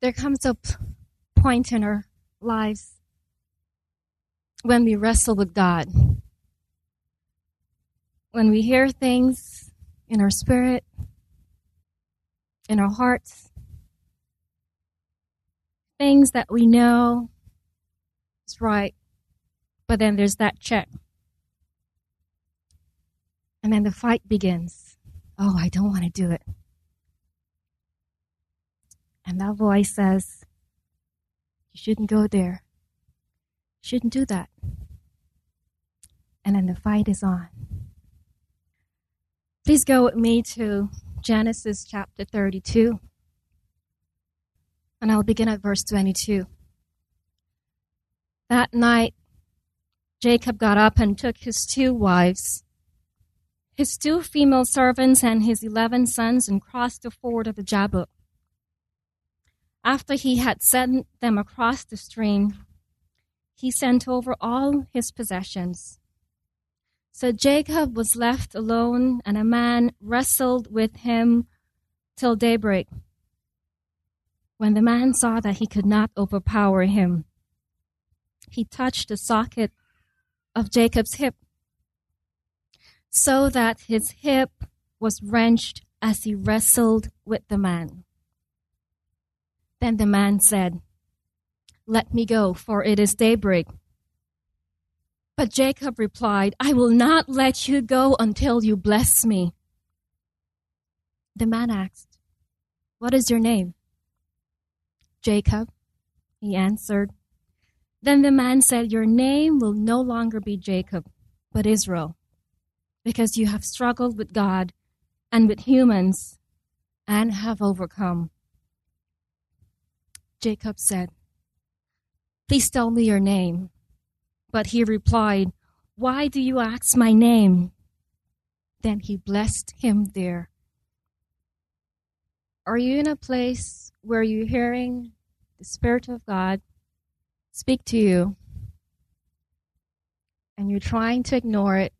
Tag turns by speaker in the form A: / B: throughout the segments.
A: there comes a point in our lives when we wrestle with God. When we hear things in our spirit, in our hearts, things that we know is right, but then there's that check. And then the fight begins. Oh, I don't want to do it. And that voice says, You shouldn't go there. Shouldn't do that. And then the fight is on. Please go with me to Genesis chapter 32. And I'll begin at verse 22. That night, Jacob got up and took his two wives, his two female servants, and his eleven sons and crossed the ford of the Jabbok. After he had sent them across the stream, he sent over all his possessions. So Jacob was left alone, and a man wrestled with him till daybreak. When the man saw that he could not overpower him, he touched the socket of Jacob's hip, so that his hip was wrenched as he wrestled with the man. Then the man said, Let me go, for it is daybreak. But Jacob replied, I will not let you go until you bless me. The man asked, What is your name? Jacob, he answered. Then the man said, Your name will no longer be Jacob, but Israel, because you have struggled with God and with humans and have overcome. Jacob said, Please tell me your name. But he replied, Why do you ask my name? Then he blessed him there. Are you in a place where you're hearing the Spirit of God speak to you and you're trying to ignore it?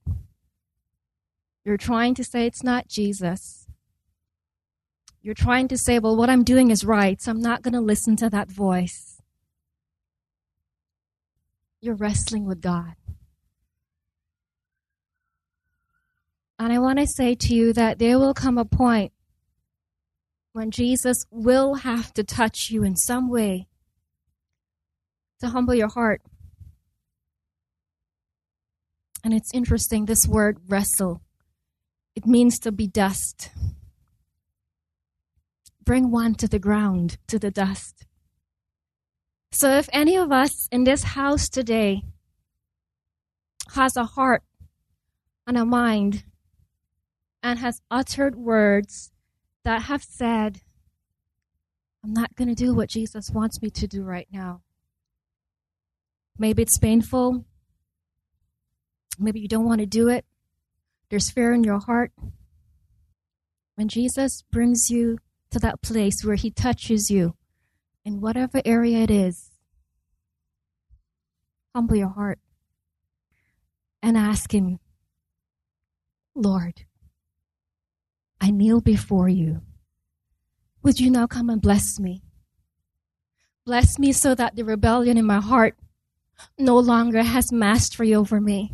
A: You're trying to say it's not Jesus. You're trying to say, well, what I'm doing is right, so I'm not going to listen to that voice. You're wrestling with God. And I want to say to you that there will come a point when Jesus will have to touch you in some way to humble your heart. And it's interesting, this word wrestle, it means to be dust. Bring one to the ground, to the dust. So if any of us in this house today has a heart and a mind and has uttered words that have said, I'm not going to do what Jesus wants me to do right now. Maybe it's painful. Maybe you don't want to do it. There's fear in your heart. When Jesus brings you to that place where he touches you, in whatever area it is, humble your heart and ask him, Lord, I kneel before you. Would you now come and bless me? Bless me so that the rebellion in my heart no longer has mastery over me.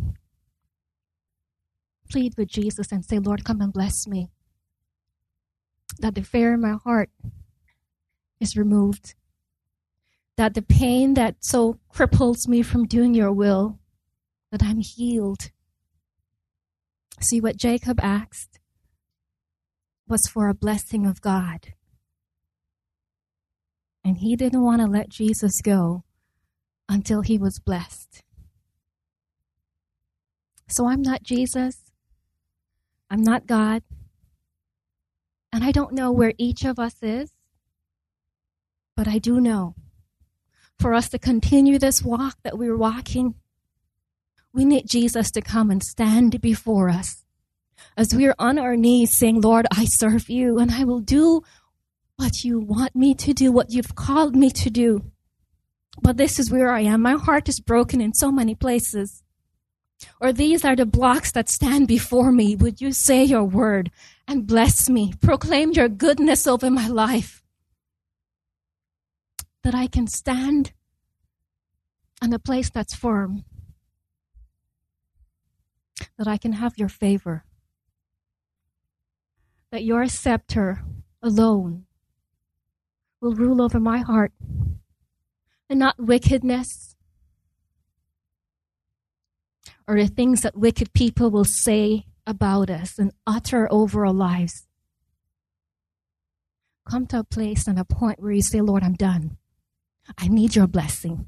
A: Plead with Jesus and say, Lord, come and bless me. That the fear in my heart is removed. That the pain that so cripples me from doing your will, that I'm healed. See what Jacob asked was for a blessing of God. And he didn't want to let Jesus go until he was blessed. So I'm not Jesus. I'm not God. And I don't know where each of us is, but I do know for us to continue this walk that we're walking, we need Jesus to come and stand before us as we are on our knees saying, Lord, I serve you and I will do what you want me to do, what you've called me to do. But this is where I am. My heart is broken in so many places. Or these are the blocks that stand before me. Would you say your word and bless me? Proclaim your goodness over my life. that I can stand on a place that's firm, that I can have your favor, that your scepter alone will rule over my heart and not wickedness or the things that wicked people will say about us and utter over our lives. Come to a place and a point where you say, Lord, I'm done. I need your blessing,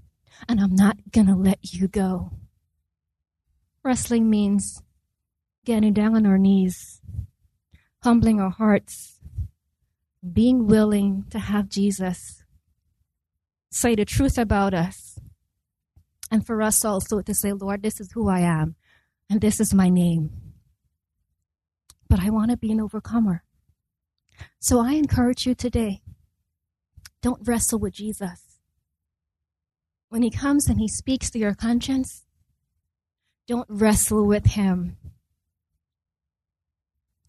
A: and I'm not going to let you go. Wrestling means getting down on our knees, humbling our hearts, being willing to have Jesus say the truth about us. And for us also to say, Lord, this is who I am, and this is my name. But I want to be an overcomer. So I encourage you today don't wrestle with Jesus. When he comes and he speaks to your conscience, don't wrestle with him.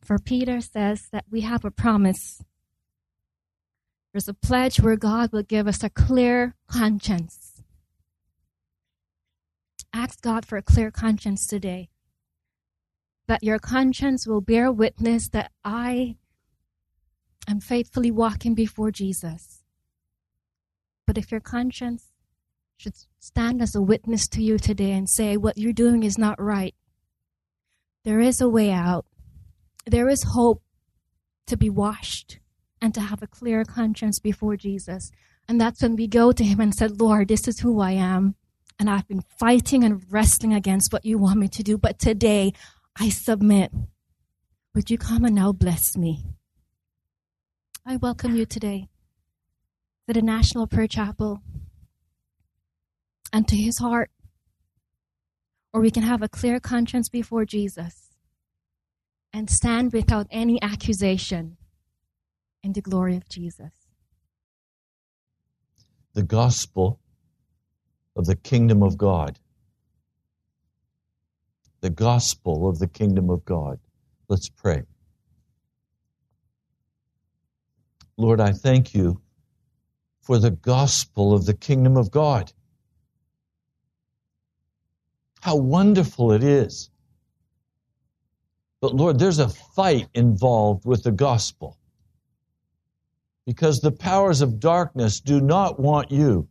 A: For Peter says that we have a promise. There's a pledge where God will give us a clear conscience. Ask God for a clear conscience today. That your conscience will bear witness that I am faithfully walking before Jesus. But if your conscience should stand as a witness to you today and say what you're doing is not right, there is a way out. There is hope to be washed and to have a clear conscience before Jesus. And that's when we go to Him and said, Lord, this is who I am. And I've been fighting and wrestling against what you want me to do. But today I submit. Would you come and now bless me? I welcome you today to the National Prayer Chapel and to his heart, or we can have a clear conscience before Jesus and stand without any accusation in the glory of Jesus.
B: The gospel of the kingdom of God. The gospel of the kingdom of God. Let's pray. Lord, I thank you for the gospel of the kingdom of God. How wonderful it is. But Lord, there's a fight involved with the gospel because the powers of darkness do not want you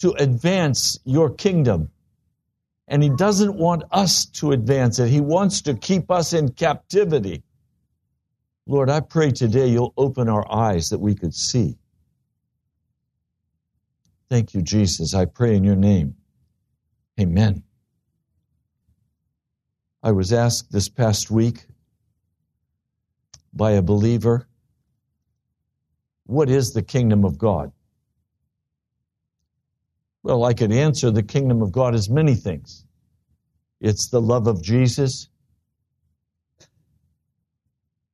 B: to advance your kingdom. And he doesn't want us to advance it. He wants to keep us in captivity. Lord, I pray today you'll open our eyes that we could see. Thank you, Jesus. I pray in your name. Amen. I was asked this past week by a believer, what is the kingdom of God? Well, I could answer the kingdom of God is many things. It's the love of Jesus.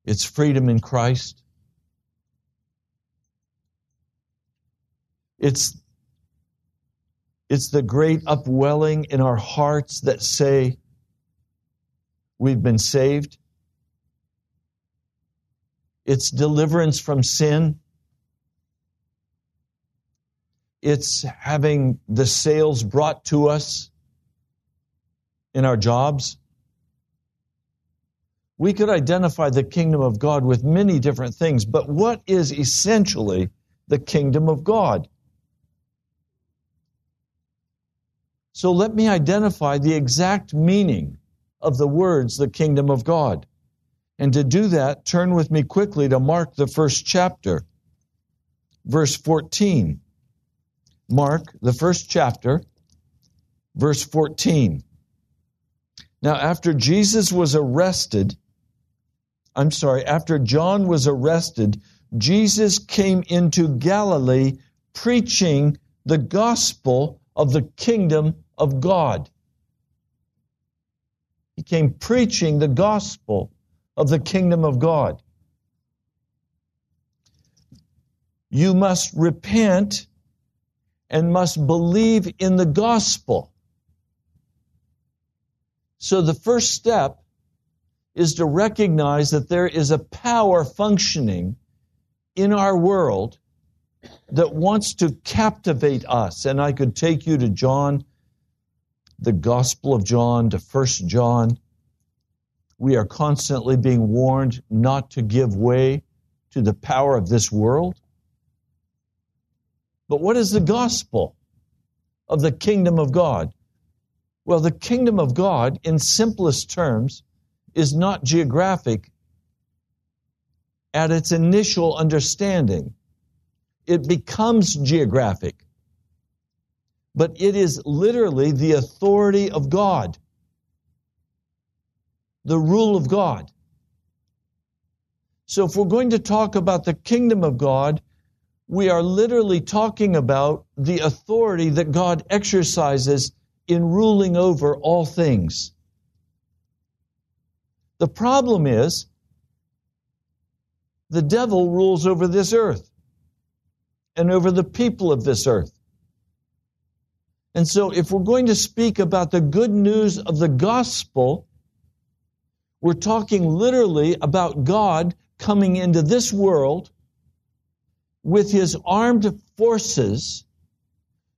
B: It's freedom in Christ. It's, it's the great upwelling in our hearts that say, we've been saved. It's deliverance from sin. It's having the sales brought to us in our jobs we could identify the kingdom of God with many different things, but what is essentially the kingdom of God? So let me identify the exact meaning of the words the kingdom of God. And to do that, turn with me quickly to Mark, the first chapter, verse 14. Mark, the first chapter, verse 14. Now, after Jesus was arrested, I'm sorry, after John was arrested, Jesus came into Galilee preaching the gospel of the kingdom of God. He came preaching the gospel of the kingdom of God. You must repent and must believe in the gospel. So the first step is to recognize that there is a power functioning in our world that wants to captivate us. And I could take you to John, the Gospel of John, to First John. We are constantly being warned not to give way to the power of this world. But what is the gospel of the kingdom of God? Well, the kingdom of God, in simplest terms, is not geographic at its initial understanding. It becomes geographic. But it is literally the authority of God, the rule of God. So, if we're going to talk about the kingdom of God, we are literally talking about the authority that God exercises in ruling over all things. The problem is the devil rules over this earth and over the people of this earth. And so, if we're going to speak about the good news of the gospel, we're talking literally about God coming into this world with his armed forces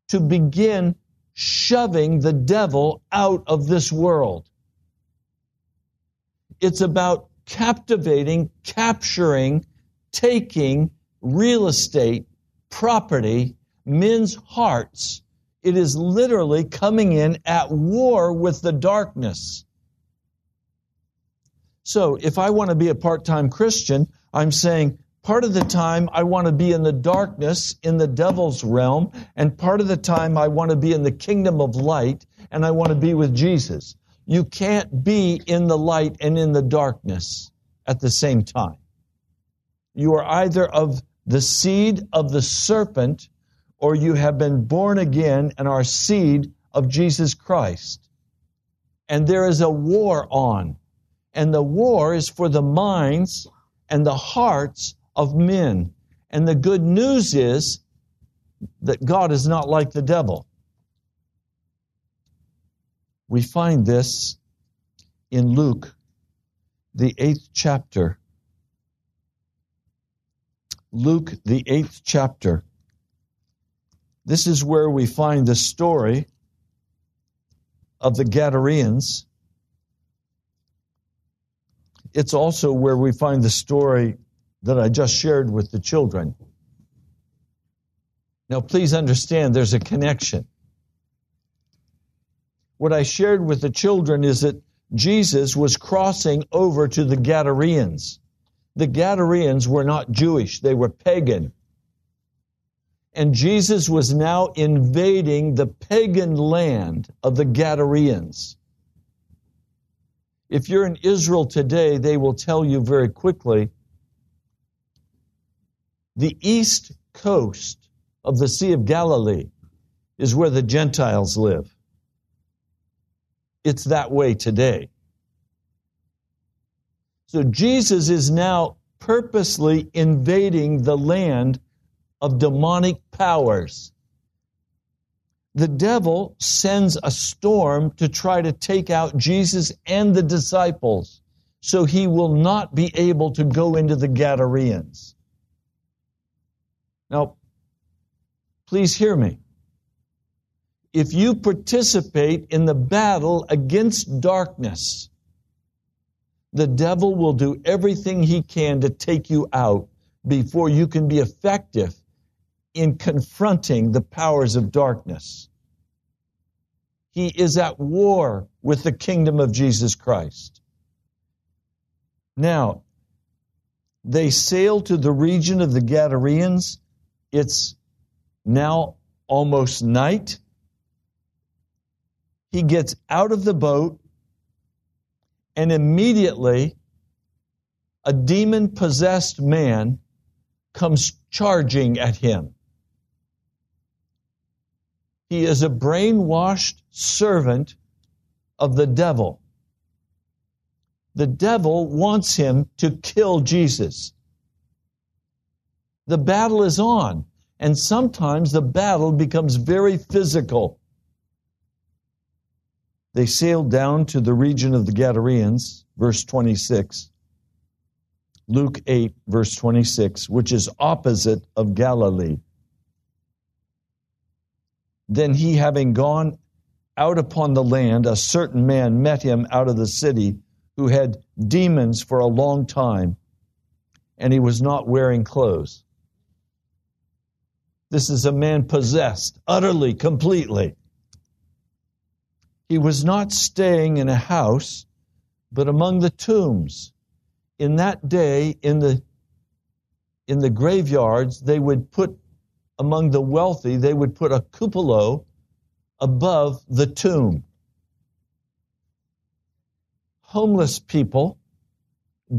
B: to begin shoving the devil out of this world. It's about captivating, capturing, taking real estate, property, men's hearts. It is literally coming in at war with the darkness. So if I want to be a part time Christian, I'm saying part of the time I want to be in the darkness in the devil's realm, and part of the time I want to be in the kingdom of light and I want to be with Jesus. You can't be in the light and in the darkness at the same time. You are either of the seed of the serpent or you have been born again and are seed of Jesus Christ. And there is a war on. And the war is for the minds and the hearts of men. And the good news is that God is not like the devil. We find this in Luke, the eighth chapter. Luke, the eighth chapter. This is where we find the story of the Gadarenes. It's also where we find the story that I just shared with the children. Now, please understand there's a connection what I shared with the children is that Jesus was crossing over to the Gadarenes. The Gadarenes were not Jewish, they were pagan. And Jesus was now invading the pagan land of the Gadarenes. If you're in Israel today, they will tell you very quickly the east coast of the Sea of Galilee is where the Gentiles live it's that way today. So Jesus is now purposely invading the land of demonic powers. The devil sends a storm to try to take out Jesus and the disciples so he will not be able to go into the Gadarenes. Now, please hear me if you participate in the battle against darkness, the devil will do everything he can to take you out before you can be effective in confronting the powers of darkness. He is at war with the kingdom of Jesus Christ. Now, they sailed to the region of the Gadarenes. It's now almost night. He gets out of the boat, and immediately a demon possessed man comes charging at him. He is a brainwashed servant of the devil. The devil wants him to kill Jesus. The battle is on, and sometimes the battle becomes very physical. They sailed down to the region of the Gadarenes, verse 26. Luke 8, verse 26, which is opposite of Galilee. Then he, having gone out upon the land, a certain man met him out of the city who had demons for a long time, and he was not wearing clothes. This is a man possessed utterly, completely. He was not staying in a house, but among the tombs. In that day, in the in the graveyards, they would put among the wealthy, they would put a cupola above the tomb. Homeless people,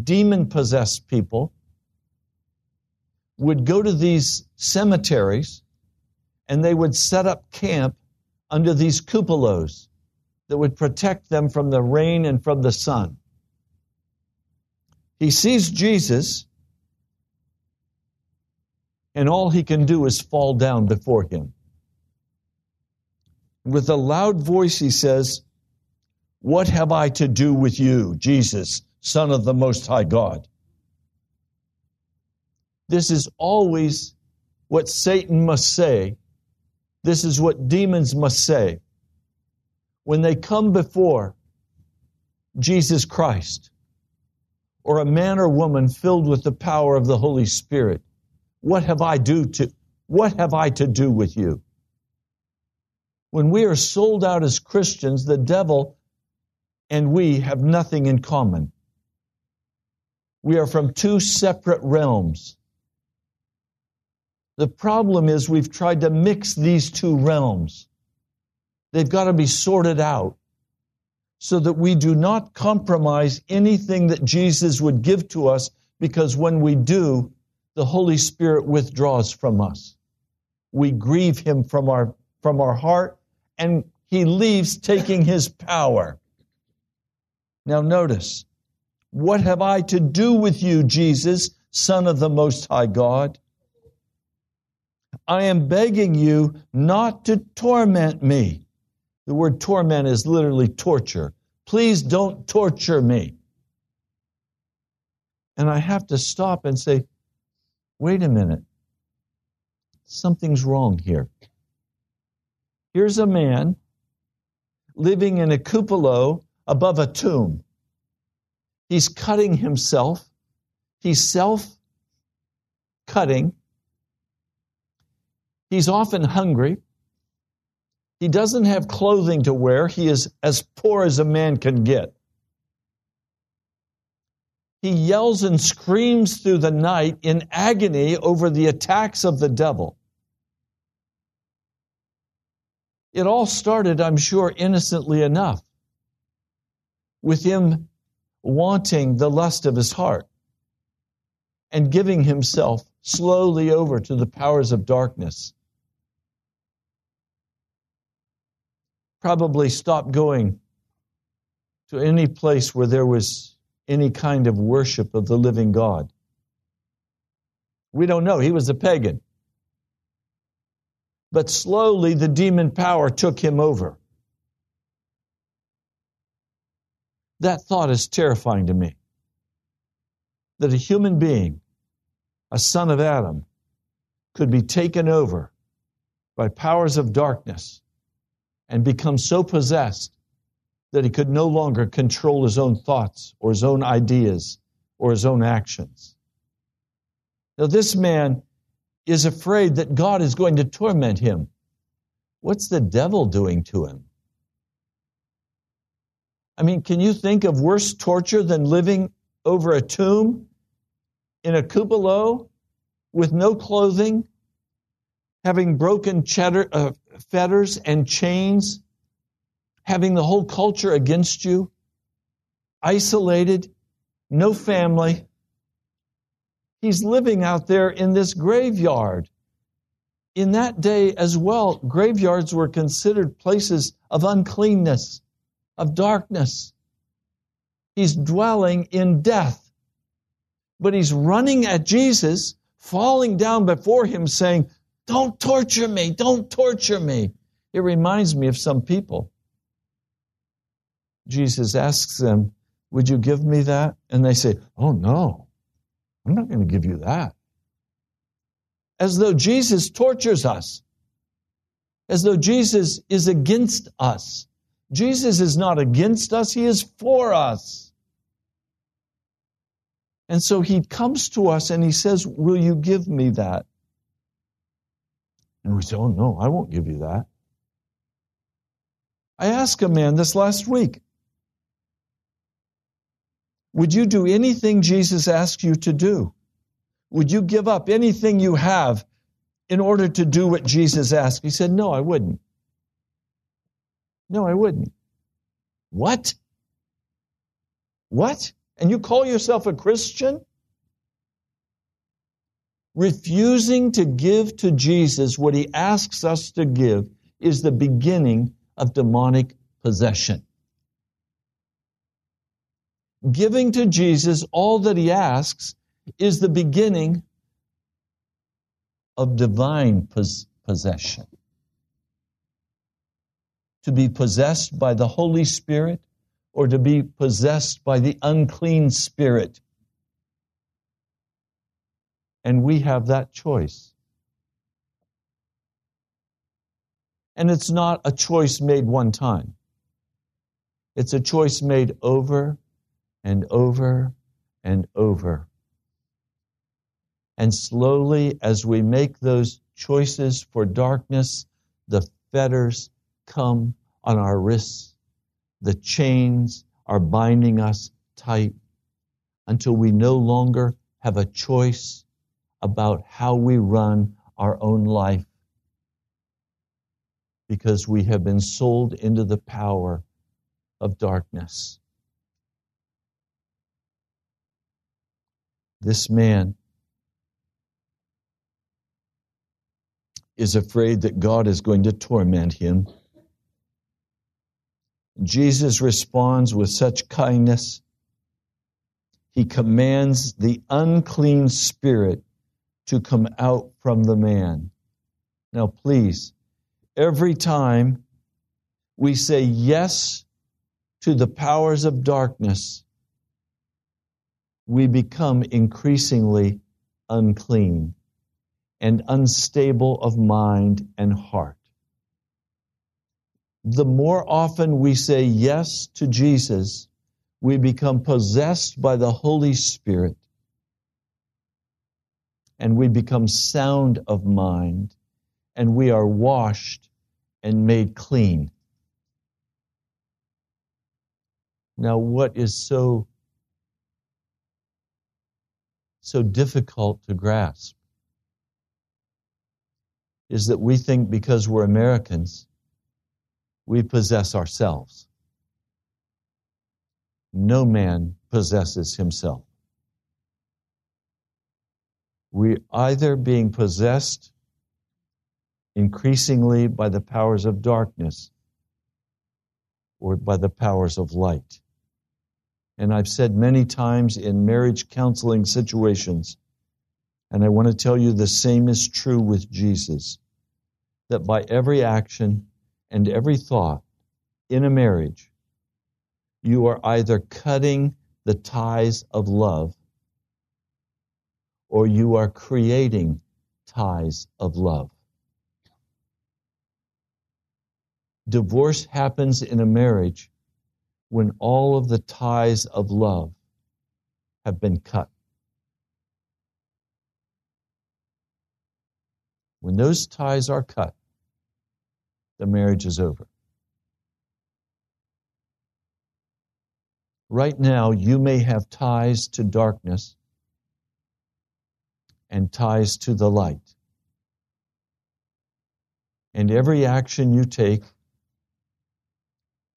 B: demon possessed people, would go to these cemeteries and they would set up camp under these cupolas that would protect them from the rain and from the sun. He sees Jesus, and all he can do is fall down before him. With a loud voice, he says, What have I to do with you, Jesus, Son of the Most High God? This is always what Satan must say. This is what demons must say when they come before Jesus Christ or a man or woman filled with the power of the Holy Spirit. What have I do to what have I to do with you? When we are sold out as Christians, the devil and we have nothing in common. We are from two separate realms. The problem is we've tried to mix these two realms. They've got to be sorted out so that we do not compromise anything that Jesus would give to us because when we do, the Holy Spirit withdraws from us. We grieve him from our, from our heart and he leaves taking his power. Now notice, what have I to do with you, Jesus, Son of the Most High God? I am begging you not to torment me. The word torment is literally torture. Please don't torture me. And I have to stop and say, wait a minute. Something's wrong here. Here's a man living in a cupola above a tomb. He's cutting himself. He's self cutting. He's often hungry. He doesn't have clothing to wear. He is as poor as a man can get. He yells and screams through the night in agony over the attacks of the devil. It all started, I'm sure, innocently enough, with him wanting the lust of his heart and giving himself slowly over to the powers of darkness. Probably stopped going to any place where there was any kind of worship of the living God. We don't know. He was a pagan. But slowly the demon power took him over. That thought is terrifying to me. That a human being, a son of Adam, could be taken over by powers of darkness and become so possessed that he could no longer control his own thoughts or his own ideas or his own actions. Now, this man is afraid that God is going to torment him. What's the devil doing to him? I mean, can you think of worse torture than living over a tomb in a cupola with no clothing, having broken cheddar, uh, fetters and chains, having the whole culture against you, isolated, no family. He's living out there in this graveyard. In that day as well, graveyards were considered places of uncleanness, of darkness. He's dwelling in death. But he's running at Jesus, falling down before him, saying, don't torture me. Don't torture me. It reminds me of some people. Jesus asks them, Would you give me that? And they say, Oh, no, I'm not going to give you that. As though Jesus tortures us. as though Jesus is against us. Jesus is not against us, He is for us. And so He comes to us and He says, Will you give me that? And we say, Oh, no, I won't give you that. I asked a man this last week Would you do anything Jesus asked you to do? Would you give up anything you have in order to do what Jesus asked? He said, No, I wouldn't. No, I wouldn't. What? What? And you call yourself a Christian? Refusing to give to Jesus what he asks us to give is the beginning of demonic possession. Giving to Jesus all that he asks is the beginning of divine pos- possession. To be possessed by the Holy Spirit or to be possessed by the unclean spirit. And we have that choice. And it's not a choice made one time. It's a choice made over and over and over. And slowly, as we make those choices for darkness, the fetters come on our wrists. The chains are binding us tight until we no longer have a choice about how we run our own life because we have been sold into the power of darkness. This man is afraid that God is going to torment him. Jesus responds with such kindness. He commands the unclean spirit to come out from the man. Now, please, every time we say yes to the powers of darkness, we become increasingly unclean and unstable of mind and heart. The more often we say yes to Jesus, we become possessed by the Holy Spirit and we become sound of mind and we are washed and made clean. Now, what is so so difficult to grasp is that we think because we're Americans, we possess ourselves. No man possesses himself. We're either being possessed increasingly by the powers of darkness or by the powers of light. And I've said many times in marriage counseling situations and I want to tell you the same is true with Jesus that by every action and every thought in a marriage, you are either cutting the ties of love or you are creating ties of love. Divorce happens in a marriage when all of the ties of love have been cut. When those ties are cut, the marriage is over. Right now, you may have ties to darkness and ties to the light. And every action you take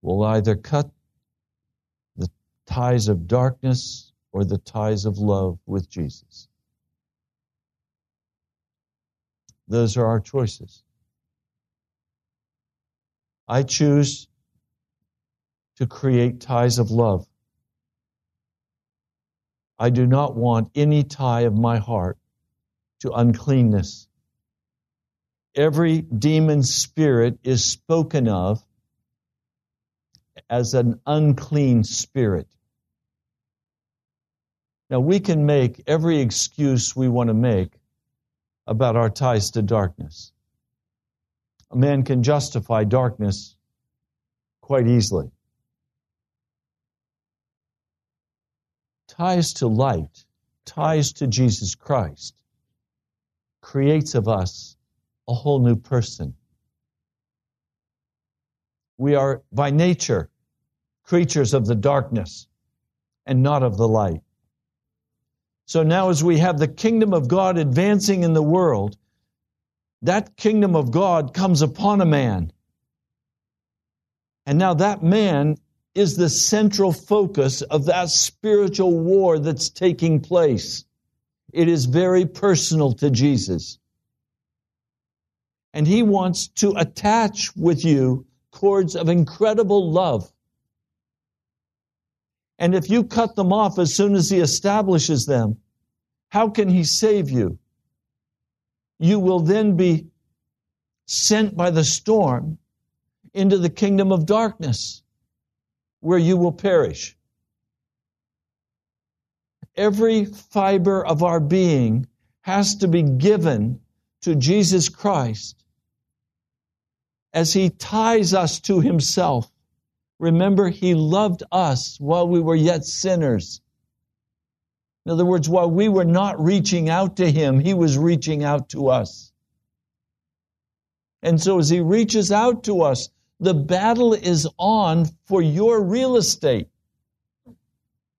B: will either cut the ties of darkness or the ties of love with Jesus. Those are our choices. I choose to create ties of love. I do not want any tie of my heart to uncleanness. Every demon spirit is spoken of as an unclean spirit. Now, we can make every excuse we want to make about our ties to darkness. a man can justify darkness quite easily. Ties to light, ties to Jesus Christ, creates of us a whole new person. We are by nature creatures of the darkness and not of the light. So now, as we have the kingdom of God advancing in the world, that kingdom of God comes upon a man. And now that man is the central focus of that spiritual war that's taking place. It is very personal to Jesus. And he wants to attach with you cords of incredible love. And if you cut them off as soon as he establishes them, how can he save you? You will then be sent by the storm into the kingdom of darkness where you will perish. Every fiber of our being has to be given to Jesus Christ as he ties us to himself. Remember, he loved us while we were yet sinners. In other words, while we were not reaching out to him, he was reaching out to us. And so as he reaches out to us, the battle is on for your real estate.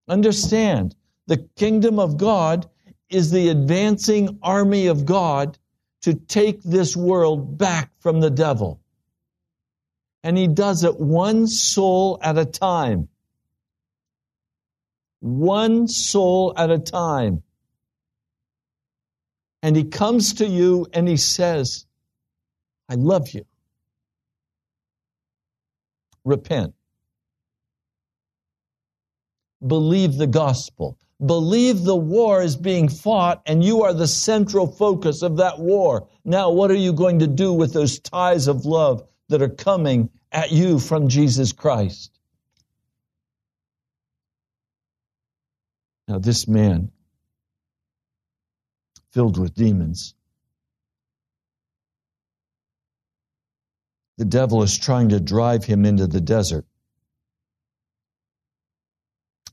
B: Understand, the kingdom of God is the advancing army of God to take this world back from the devil. And he does it one soul at a time. One soul at a time. And he comes to you and he says, I love you. Repent. Believe the gospel. Believe the war is being fought and you are the central focus of that war. Now, what are you going to do with those ties of love that are coming at you from Jesus Christ. Now, this man, filled with demons, the devil is trying to drive him into the desert.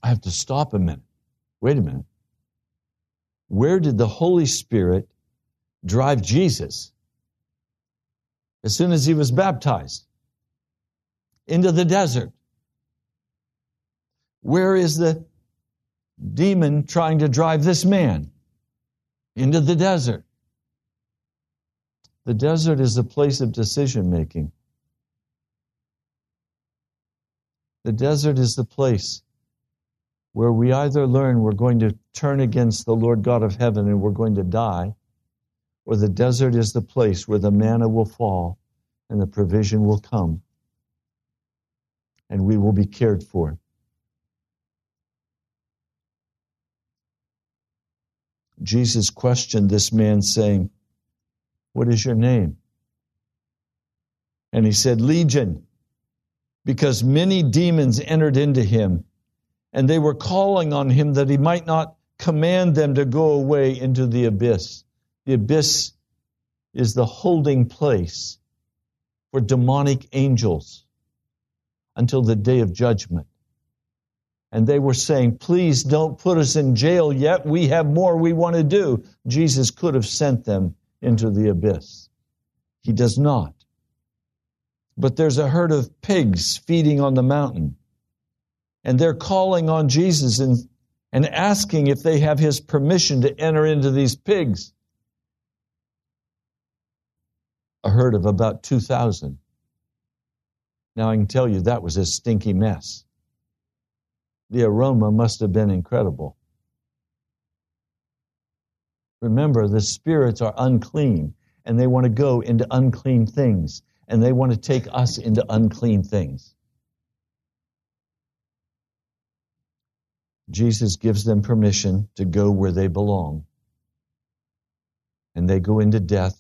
B: I have to stop a minute. Wait a minute. Where did the Holy Spirit drive Jesus? as soon as he was baptized into the desert. Where is the demon trying to drive this man? Into the desert. The desert is a place of decision making. The desert is the place where we either learn we're going to turn against the Lord God of heaven and we're going to die, or the desert is the place where the manna will fall and the provision will come and we will be cared for. Jesus questioned this man, saying, What is your name? And he said, Legion, because many demons entered into him, and they were calling on him that he might not command them to go away into the abyss. The abyss is the holding place for demonic angels until the day of judgment. And they were saying, Please don't put us in jail yet. We have more we want to do. Jesus could have sent them into the abyss. He does not. But there's a herd of pigs feeding on the mountain. And they're calling on Jesus and, and asking if they have his permission to enter into these pigs a herd of about 2,000. Now I can tell you that was a stinky mess. The aroma must have been incredible. Remember, the spirits are unclean and they want to go into unclean things and they want to take us into unclean things. Jesus gives them permission to go where they belong. And they go into death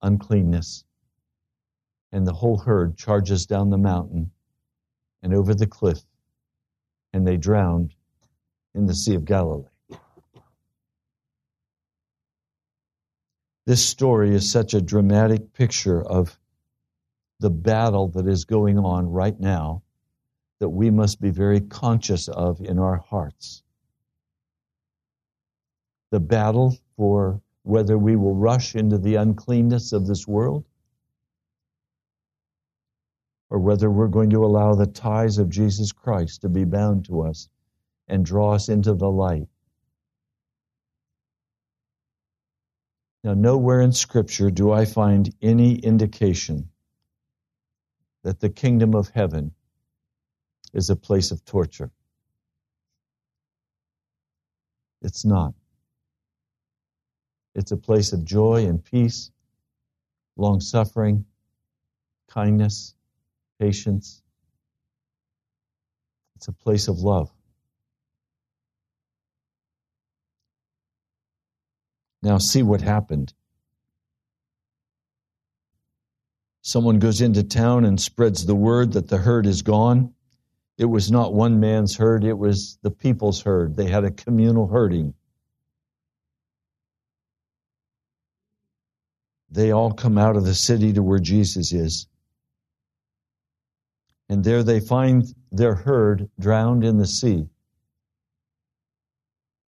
B: uncleanness. And the whole herd charges down the mountain and over the cliff, and they drowned in the Sea of Galilee. This story is such a dramatic picture of the battle that is going on right now that we must be very conscious of in our hearts. The battle for whether we will rush into the uncleanness of this world or whether we're going to allow the ties of Jesus Christ to be bound to us and draw us into the light. Now, nowhere in Scripture do I find any indication that the kingdom of heaven is a place of torture. It's not. It's a place of joy and peace, long suffering, kindness, patience. It's a place of love. Now, see what happened. Someone goes into town and spreads the word that the herd is gone. It was not one man's herd, it was the people's herd. They had a communal herding. They all come out of the city to where Jesus is. And there they find their herd drowned in the sea.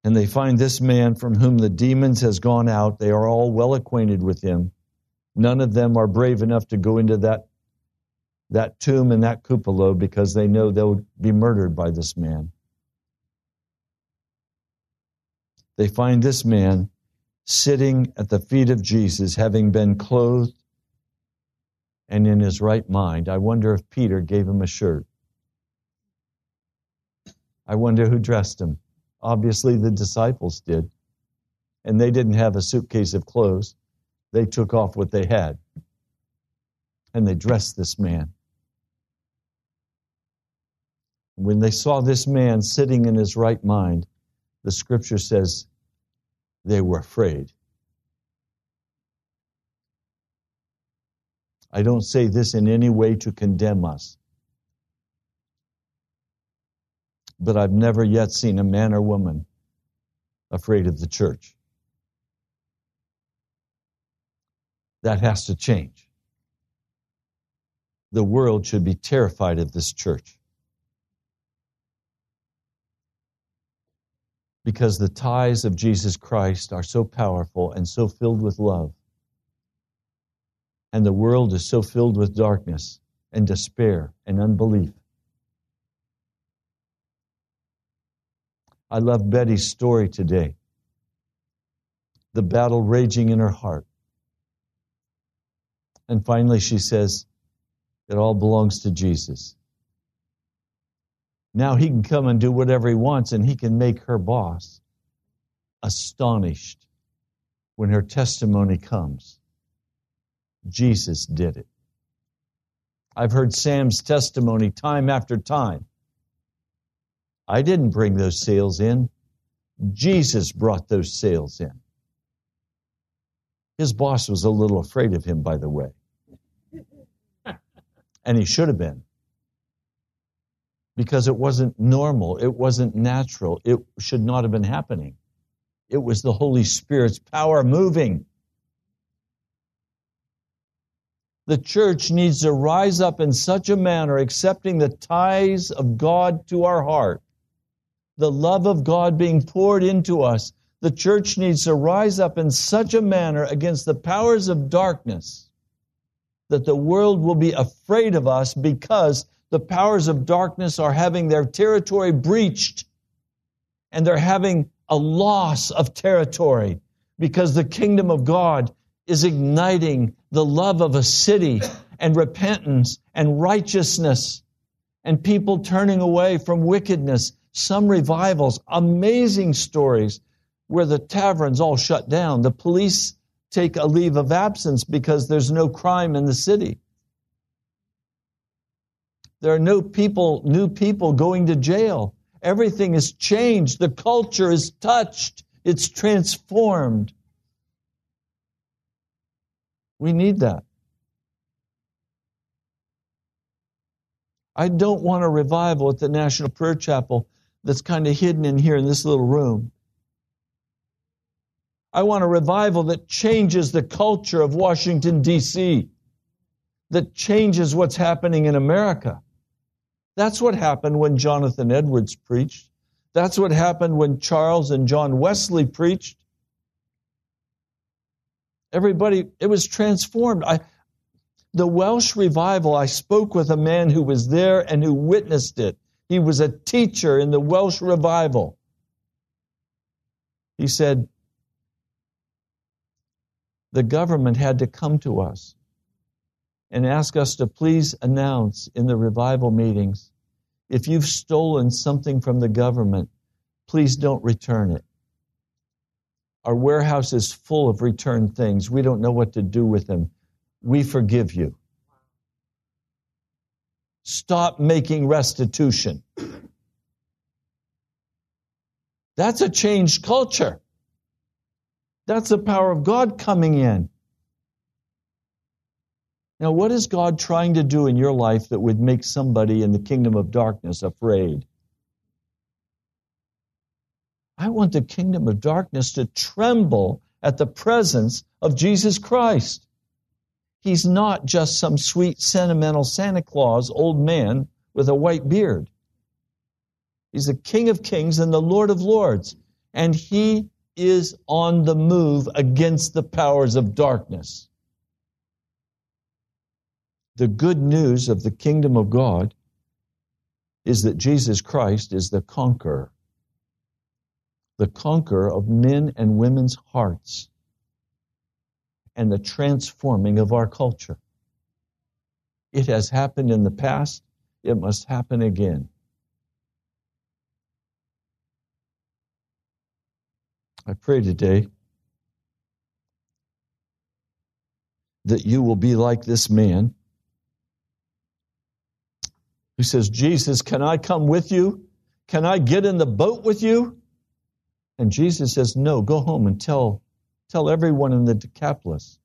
B: And they find this man from whom the demons has gone out. They are all well acquainted with him. None of them are brave enough to go into that, that tomb and that cupola because they know they'll be murdered by this man. They find this man sitting at the feet of Jesus, having been clothed and in his right mind. I wonder if Peter gave him a shirt. I wonder who dressed him. Obviously, the disciples did. And they didn't have a suitcase of clothes, they took off what they had. And they dressed this man. When they saw this man sitting in his right mind, the scripture says they were afraid. I don't say this in any way to condemn us. But I've never yet seen a man or woman afraid of the church. That has to change. The world should be terrified of this church. Because the ties of Jesus Christ are so powerful and so filled with love and the world is so filled with darkness and despair and unbelief. I love Betty's story today. The battle raging in her heart. And finally, she says, It all belongs to Jesus. Now he can come and do whatever he wants, and he can make her boss astonished when her testimony comes. Jesus did it. I've heard Sam's testimony time after time. I didn't bring those sales in. Jesus brought those sales in. His boss was a little afraid of him, by the way. And he should have been. Because it wasn't normal. It wasn't natural. It should not have been happening. It was the Holy Spirit's power moving. the church needs to rise up in such a manner, accepting the ties of God to our heart, the love of God being poured into us. The church needs to rise up in such a manner against the powers of darkness that the world will be afraid of us because the powers of darkness are having their territory breached and they're having a loss of territory because the kingdom of God is igniting the love of a city and repentance and righteousness and people turning away from wickedness. Some revivals, amazing stories where the taverns all shut down. The police take a leave of absence because there's no crime in the city. There are no people, new people going to jail. Everything is changed. The culture is touched. It's transformed. We need that. I don't want a revival at the National Prayer Chapel that's kind of hidden in here in this little room. I want a revival that changes the culture of Washington, D.C., that changes what's happening in America. That's what happened when Jonathan Edwards preached. That's what happened when Charles and John Wesley preached. Everybody, it was transformed. I, the Welsh revival, I spoke with a man who was there and who witnessed it. He was a teacher in the Welsh revival. He said, the government had to come to us and ask us to please announce in the revival meetings if you've stolen something from the government, please don't return it. Our warehouse is full of returned things. We don't know what to do with them. We forgive you. Stop making restitution. That's a changed culture. That's the power of God coming in. Now, what is God trying to do in your life that would make somebody in the kingdom of darkness afraid? I want the kingdom of darkness to tremble at the presence of Jesus Christ. He's not just some sweet, sentimental Santa Claus old man with a white beard. He's the King of Kings and the Lord of Lords. And he is on the move against the powers of darkness. The good news of the kingdom of God is that Jesus Christ is the conqueror, the conqueror of men and women's hearts and the transforming of our culture. It has happened in the past, it must happen again. I pray today that you will be like this man who says, Jesus, can I come with you? Can I get in the boat with you? And Jesus says, No, go home and tell, tell everyone in the Decapolis,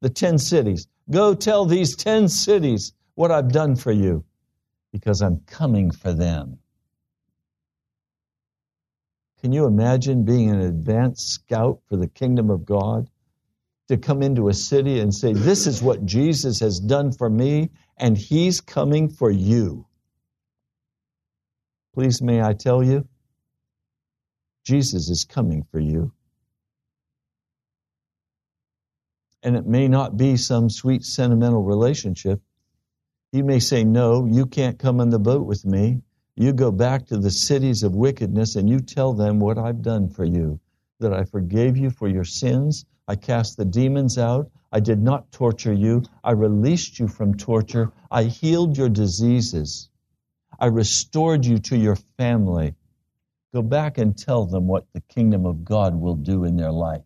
B: the 10 cities, go tell these 10 cities what I've done for you because I'm coming for them. Can you imagine being an advanced scout for the kingdom of God? To come into a city and say, This is what Jesus has done for me, and he's coming for you. Please, may I tell you, Jesus is coming for you. And it may not be some sweet sentimental relationship. He may say, No, you can't come on the boat with me. You go back to the cities of wickedness and you tell them what I've done for you that I forgave you for your sins. I cast the demons out. I did not torture you. I released you from torture. I healed your diseases. I restored you to your family. Go back and tell them what the kingdom of God will do in their life.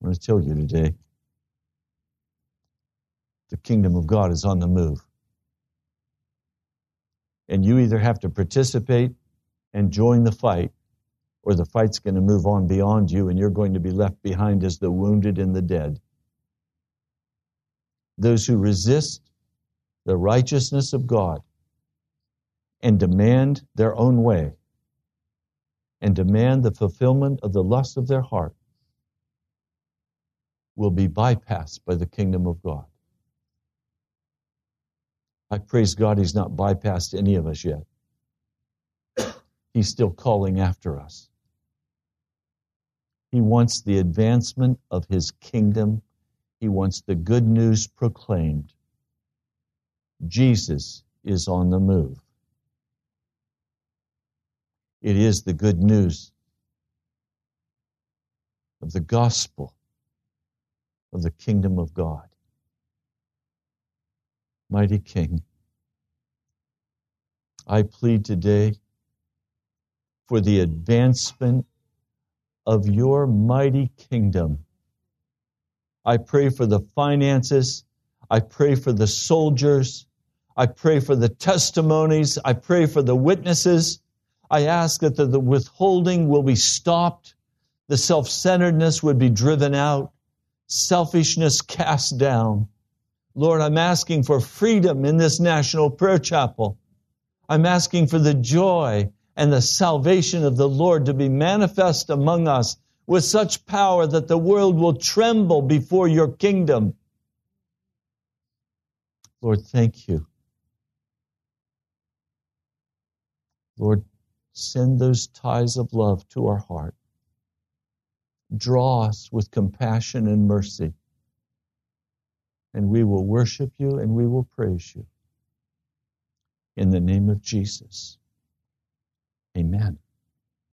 B: I want to tell you today the kingdom of God is on the move and you either have to participate and join the fight, or the fight's going to move on beyond you and you're going to be left behind as the wounded and the dead. Those who resist the righteousness of God and demand their own way and demand the fulfillment of the lust of their heart will be bypassed by the kingdom of God. I praise God he's not bypassed any of us yet. He's still calling after us. He wants the advancement of his kingdom. He wants the good news proclaimed. Jesus is on the move. It is the good news of the gospel of the kingdom of God mighty King. I plead today for the advancement of your mighty kingdom. I pray for the finances. I pray for the soldiers. I pray for the testimonies. I pray for the witnesses. I ask that the, the withholding will be stopped, the self centeredness would be driven out, selfishness cast down. Lord, I'm asking for freedom in this National Prayer Chapel. I'm asking for the joy and the salvation of the Lord to be manifest among us with such power that the world will tremble before your kingdom. Lord, thank you. Lord, send those ties of love to our heart. Draw us with compassion and mercy. And we will worship you and we will praise you. In the name of Jesus. Amen.